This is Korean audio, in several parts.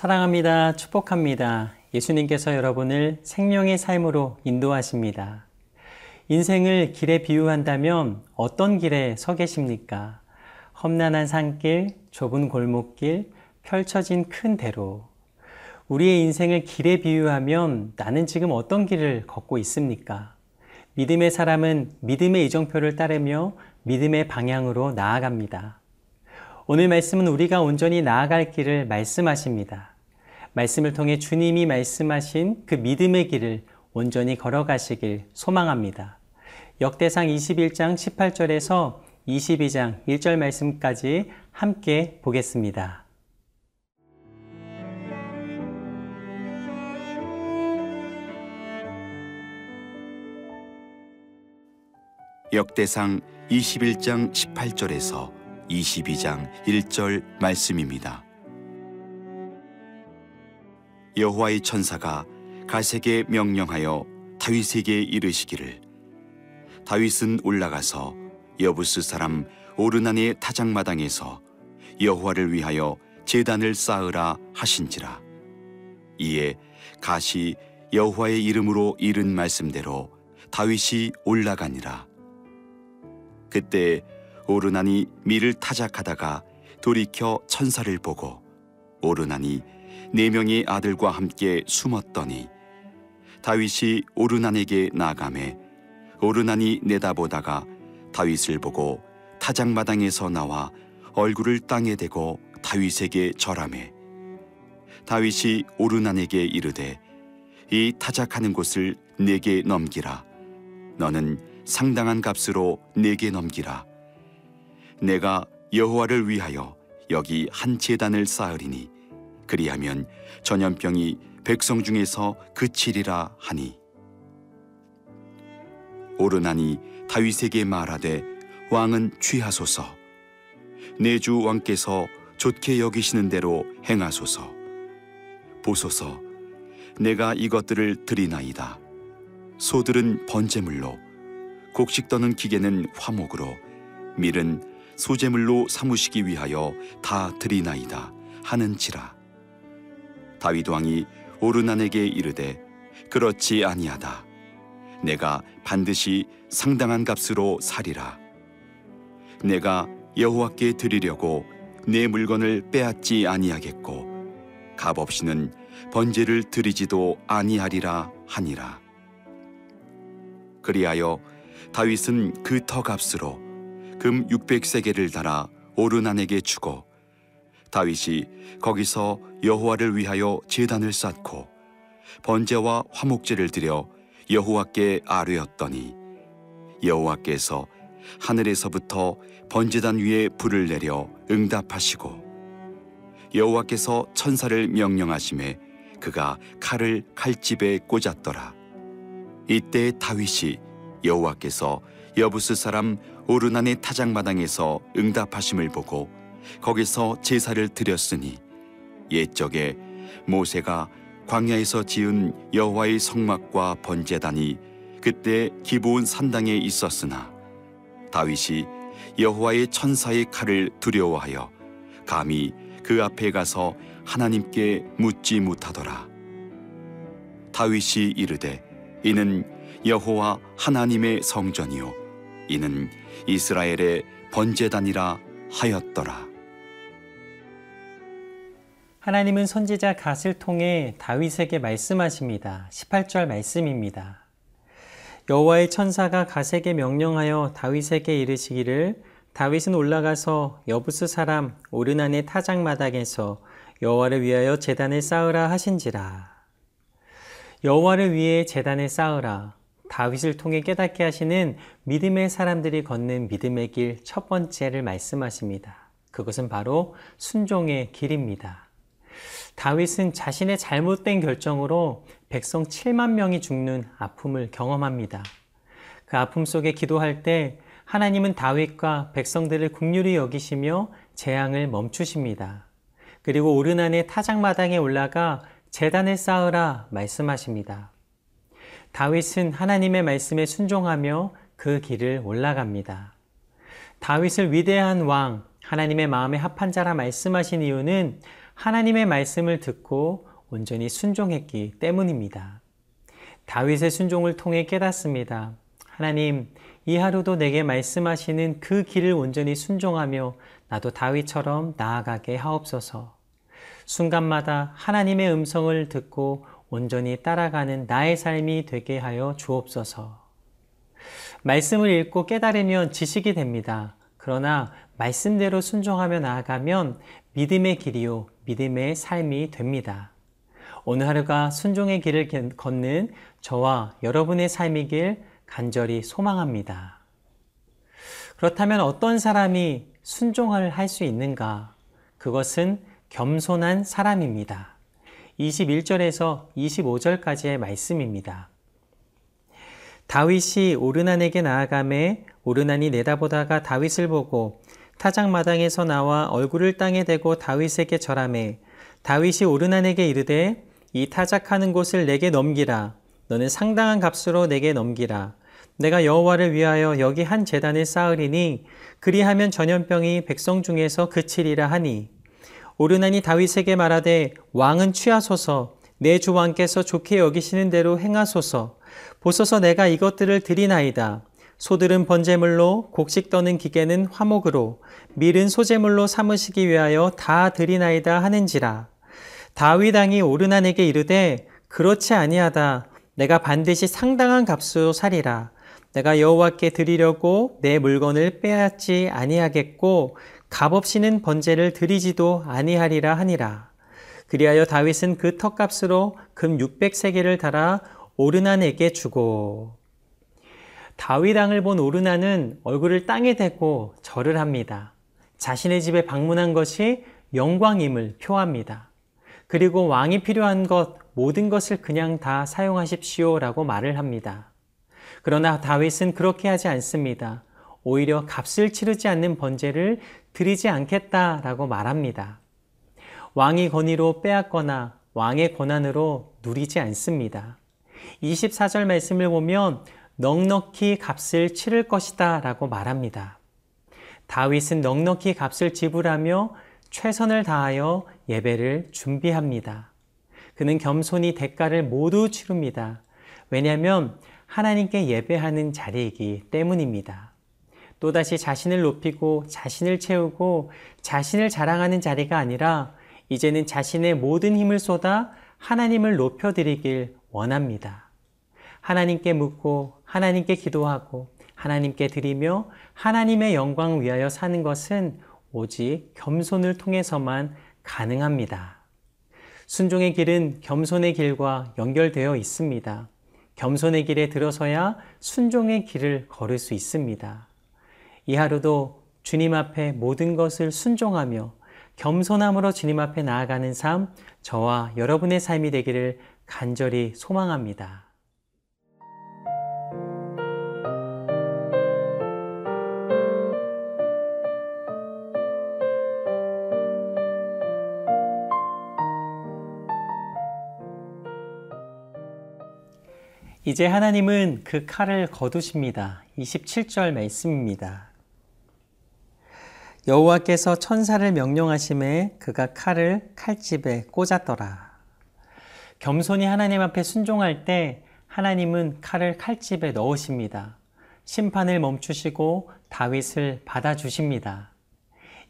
사랑합니다. 축복합니다. 예수님께서 여러분을 생명의 삶으로 인도하십니다. 인생을 길에 비유한다면 어떤 길에 서 계십니까? 험난한 산길, 좁은 골목길, 펼쳐진 큰 대로. 우리의 인생을 길에 비유하면 나는 지금 어떤 길을 걷고 있습니까? 믿음의 사람은 믿음의 이정표를 따르며 믿음의 방향으로 나아갑니다. 오늘 말씀은 우리가 온전히 나아갈 길을 말씀하십니다. 말씀을 통해 주님이 말씀하신 그 믿음의 길을 온전히 걸어가시길 소망합니다. 역대상 21장 18절에서 22장 1절 말씀까지 함께 보겠습니다. 역대상 21장 18절에서 22장 1절 말씀입니다. 여호와의 천사가 가세게 명령하여 다윗에게 이르시기를. 다윗은 올라가서 여부스 사람 오르난의 타작마당에서 여호와를 위하여 제단을 쌓으라 하신지라. 이에 가시 여호와의 이름으로 이른 말씀대로 다윗이 올라가니라. 그때 오르난이 밀을 타작하다가 돌이켜 천사를 보고 오르난이 네 명의 아들과 함께 숨었더니 다윗이 오르난에게 나가매 오르난이 내다보다가 다윗을 보고 타작 마당에서 나와 얼굴을 땅에 대고 다윗에게 절하매 다윗이 오르난에게 이르되 이 타작하는 곳을 내게 넘기라. 너는 상당한 값으로 내게 넘기라. 내가 여호와를 위하여 여기 한 제단을 쌓으리니 그리하면 전염병이 백성 중에서 그치리라 하니. 오르나니 다윗에게 말하되 왕은 취하소서. 내 주 왕께서 좋게 여기시는 대로 행하소서. 보소서 내가 이것들을 드리나이다. 소들은 번제물로 곡식 떠는 기계는 화목으로 밀은 소제물로 삼으시기 위하여 다 드리나이다 하는지라 다윗 왕이 오르난에게 이르되 그렇지 아니하다. 내가 반드시 상당한 값으로 사리라. 내가 여호와께 드리려고 내 물건을 빼앗지 아니하겠고 값 없이는 번제를 드리지도 아니하리라 하니라. 그리하여 다윗은 그 터값으로 금 600세겔을 달아 오르난에게 주고 다윗이 거기서 여호와를 위하여 제단을 쌓고 번제와 화목제를 드려 여호와께 아뢰었더니 여호와께서 하늘에서부터 번제단 위에 불을 내려 응답하시고 여호와께서 천사를 명령하심에 그가 칼을 칼집에 꽂았더라. 이때 다윗이 여호와께서 여부스 사람 오르난의 타작마당에서 응답하심을 보고 거기서 제사를 드렸으니 옛적에 모세가 광야에서 지은 여호와의 성막과 번제단이 그때 기브온 산당에 있었으나 다윗이 여호와의 천사의 칼을 두려워하여 감히 그 앞에 가서 하나님께 묻지 못하더라 다윗이 이르되 이는 여호와 하나님의 성전이요 이는 이스라엘의 번제단이라 하였더라. 하나님은 선지자 갓을 통해 다윗에게 말씀하십니다. 18절 말씀입니다. 여호와의 천사가 갓에게 명령하여 다윗에게 이르시기를 다윗은 올라가서 여부스 사람 오르난의 타작 마당에서 여호와를 위하여 제단을 쌓으라 하신지라. 여호와를 위해 제단을 쌓으라. 다윗을 통해 깨닫게 하시는 믿음의 사람들이 걷는 믿음의 길 첫 번째를 말씀하십니다. 그것은 바로 순종의 길입니다. 다윗은 자신의 잘못된 결정으로 백성 7만 명이 죽는 아픔을 경험합니다. 그 아픔 속에 기도할 때 하나님은 다윗과 백성들을 국률이 여기시며 재앙을 멈추십니다. 그리고 오르난의 타작마당에 올라가 재단을 쌓으라 말씀하십니다. 다윗은 하나님의 말씀에 순종하며 그 길을 올라갑니다. 다윗을 위대한 왕, 하나님의 마음에 합한 자라 말씀하신 이유는 하나님의 말씀을 듣고 온전히 순종했기 때문입니다. 다윗의 순종을 통해 깨닫습니다. 하나님, 이 하루도 내게 말씀하시는 그 길을 온전히 순종하며 나도 다윗처럼 나아가게 하옵소서. 순간마다 하나님의 음성을 듣고 온전히 따라가는 나의 삶이 되게 하여 주옵소서. 말씀을 읽고 깨달으면 지식이 됩니다. 그러나 말씀대로 순종하며 나아가면 믿음의 길이요, 믿음의 삶이 됩니다. 오늘 하루가 순종의 길을 걷는 저와 여러분의 삶이길 간절히 소망합니다. 그렇다면 어떤 사람이 순종을 할 수 있는가? 그것은 겸손한 사람입니다. 21절에서 25절까지의 말씀입니다. 다윗이 오르난에게 나아가매 오르난이 내다보다가 다윗을 보고 타작 마당에서 나와 얼굴을 땅에 대고 다윗에게 절하매 다윗이 오르난에게 이르되 이 타작하는 곳을 내게 넘기라. 너는 상당한 값으로 내게 넘기라. 내가 여호와를 위하여 여기 한 제단을 쌓으리니 그리하면 전염병이 백성 중에서 그치리라 하니. 오르난이 다윗에게 말하되 왕은 취하소서. 내 주 왕께서 좋게 여기시는 대로 행하소서. 보소서 내가 이것들을 드리나이다 소들은 번제물로 곡식 떠는 기계는 화목으로 밀은 소제물로 삼으시기 위하여 다 드리나이다 하는지라. 다윗 왕이 오르난에게 이르되 그렇지 아니하다. 내가 반드시 상당한 값으로 살이라. 내가 여호와께 드리려고 내 물건을 빼앗지 아니하겠고 값없이는 번제를 드리지도 아니하리라 하니라. 그리하여 다윗은 그 턱값으로 금 600세계를 달아 오르난에게 주고 다윗 왕을 본 오르난은 얼굴을 땅에 대고 절을 합니다. 자신의 집에 방문한 것이 영광임을 표합니다. 그리고 왕이 필요한 것 모든 것을 그냥 다 사용하십시오라고 말을 합니다. 그러나 다윗은 그렇게 하지 않습니다. 오히려 값을 치르지 않는 번제를 드리지 않겠다라고 말합니다. 왕의 권위로 빼앗거나 왕의 권한으로 누리지 않습니다. 24절 말씀을 보면 넉넉히 값을 치를 것이다 라고 말합니다. 다윗은 넉넉히 값을 지불하며 최선을 다하여 예배를 준비합니다. 그는 겸손히 대가를 모두 치릅니다. 왜냐하면 하나님께 예배하는 자리이기 때문입니다. 또다시 자신을 높이고 자신을 채우고 자신을 자랑하는 자리가 아니라 이제는 자신의 모든 힘을 쏟아 하나님을 높여드리길 원합니다. 하나님께 묻고 하나님께 기도하고 하나님께 드리며 하나님의 영광 위하여 사는 것은 오직 겸손을 통해서만 가능합니다. 순종의 길은 겸손의 길과 연결되어 있습니다. 겸손의 길에 들어서야 순종의 길을 걸을 수 있습니다. 이 하루도 주님 앞에 모든 것을 순종하며 겸손함으로 주님 앞에 나아가는 삶, 저와 여러분의 삶이 되기를 간절히 소망합니다. 이제 하나님은 그 칼을 거두십니다. 27절 말씀입니다. 여호와께서 천사를 명령하심에 그가 칼을 칼집에 꽂았더라. 겸손히 하나님 앞에 순종할 때 하나님은 칼을 칼집에 넣으십니다. 심판을 멈추시고 다윗을 받아주십니다.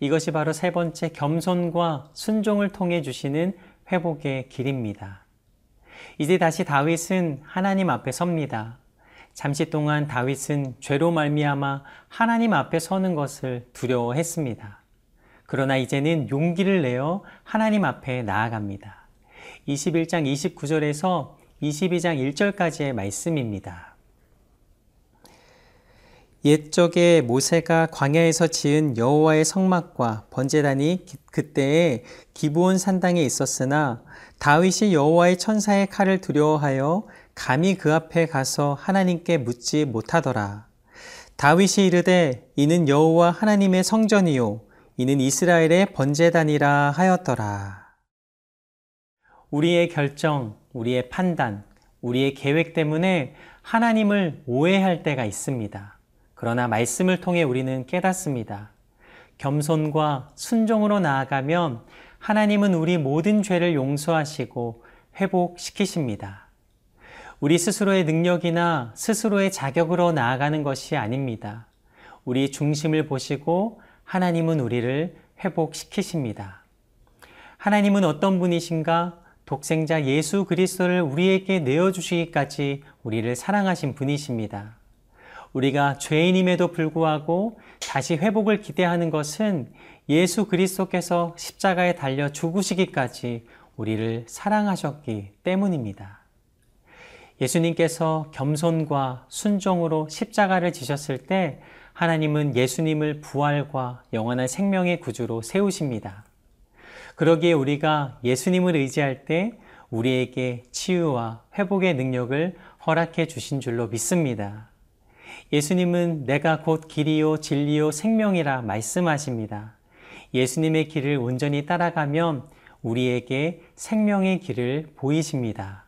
이것이 바로 세 번째 겸손과 순종을 통해 주시는 회복의 길입니다. 이제 다시 다윗은 하나님 앞에 섭니다. 잠시 동안 다윗은 죄로 말미암아 하나님 앞에 서는 것을 두려워했습니다. 그러나 이제는 용기를 내어 하나님 앞에 나아갑니다. 21장 29절에서 22장 1절까지의 말씀입니다. 옛적에 모세가 광야에서 지은 여호와의 성막과 번제단이 그때에 기브온 산당에 있었으나 다윗이 여호와의 천사의 칼을 두려워하여 감히 그 앞에 가서 하나님께 묻지 못하더라. 다윗이 이르되 이는 여호와 하나님의 성전이요 이는 이스라엘의 번제단이라 하였더라. 우리의 결정, 우리의 판단, 우리의 계획 때문에 하나님을 오해할 때가 있습니다. 그러나 말씀을 통해 우리는 깨닫습니다. 겸손과 순종으로 나아가면 하나님은 우리 모든 죄를 용서하시고 회복시키십니다. 우리 스스로의 능력이나 스스로의 자격으로 나아가는 것이 아닙니다. 우리 중심을 보시고 하나님은 우리를 회복시키십니다. 하나님은 어떤 분이신가? 독생자 예수 그리스도를 우리에게 내어 주시기까지 우리를 사랑하신 분이십니다. 우리가 죄인임에도 불구하고 다시 회복을 기대하는 것은 예수 그리스도께서 십자가에 달려 죽으시기까지 우리를 사랑하셨기 때문입니다. 예수님께서 겸손과 순종으로 십자가를 지셨을 때 하나님은 예수님을 부활과 영원한 생명의 구주로 세우십니다. 그러기에 우리가 예수님을 의지할 때 우리에게 치유와 회복의 능력을 허락해 주신 줄로 믿습니다. 예수님은 내가 곧 길이요 진리요 생명이라 말씀하십니다. 예수님의 길을 온전히 따라가면 우리에게 생명의 길을 보이십니다.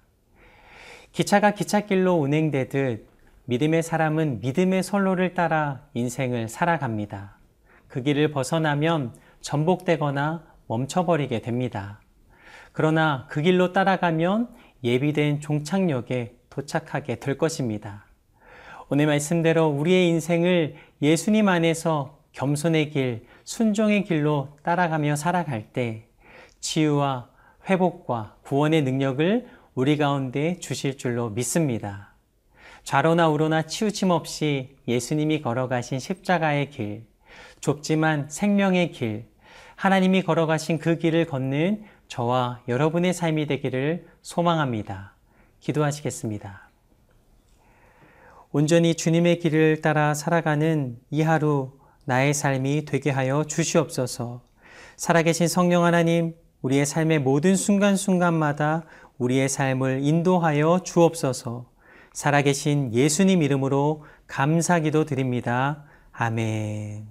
기차가 기찻길로 운행되듯 믿음의 사람은 믿음의 선로를 따라 인생을 살아갑니다. 그 길을 벗어나면 전복되거나 멈춰버리게 됩니다. 그러나 그 길로 따라가면 예비된 종착역에 도착하게 될 것입니다. 오늘 말씀대로 우리의 인생을 예수님 안에서 겸손의 길, 순종의 길로 따라가며 살아갈 때 치유와 회복과 구원의 능력을 우리 가운데 주실 줄로 믿습니다. 좌로나 우로나 치우침 없이 예수님이 걸어가신 십자가의 길, 좁지만 생명의 길, 하나님이 걸어가신 그 길을 걷는 저와 여러분의 삶이 되기를 소망합니다. 기도하시겠습니다. 온전히 주님의 길을 따라 살아가는 이 하루 나의 삶이 되게 하여 주시옵소서. 살아계신 성령 하나님, 우리의 삶의 모든 순간순간마다 우리의 삶을 인도하여 주옵소서. 살아계신 예수님 이름으로 감사기도 드립니다. 아멘.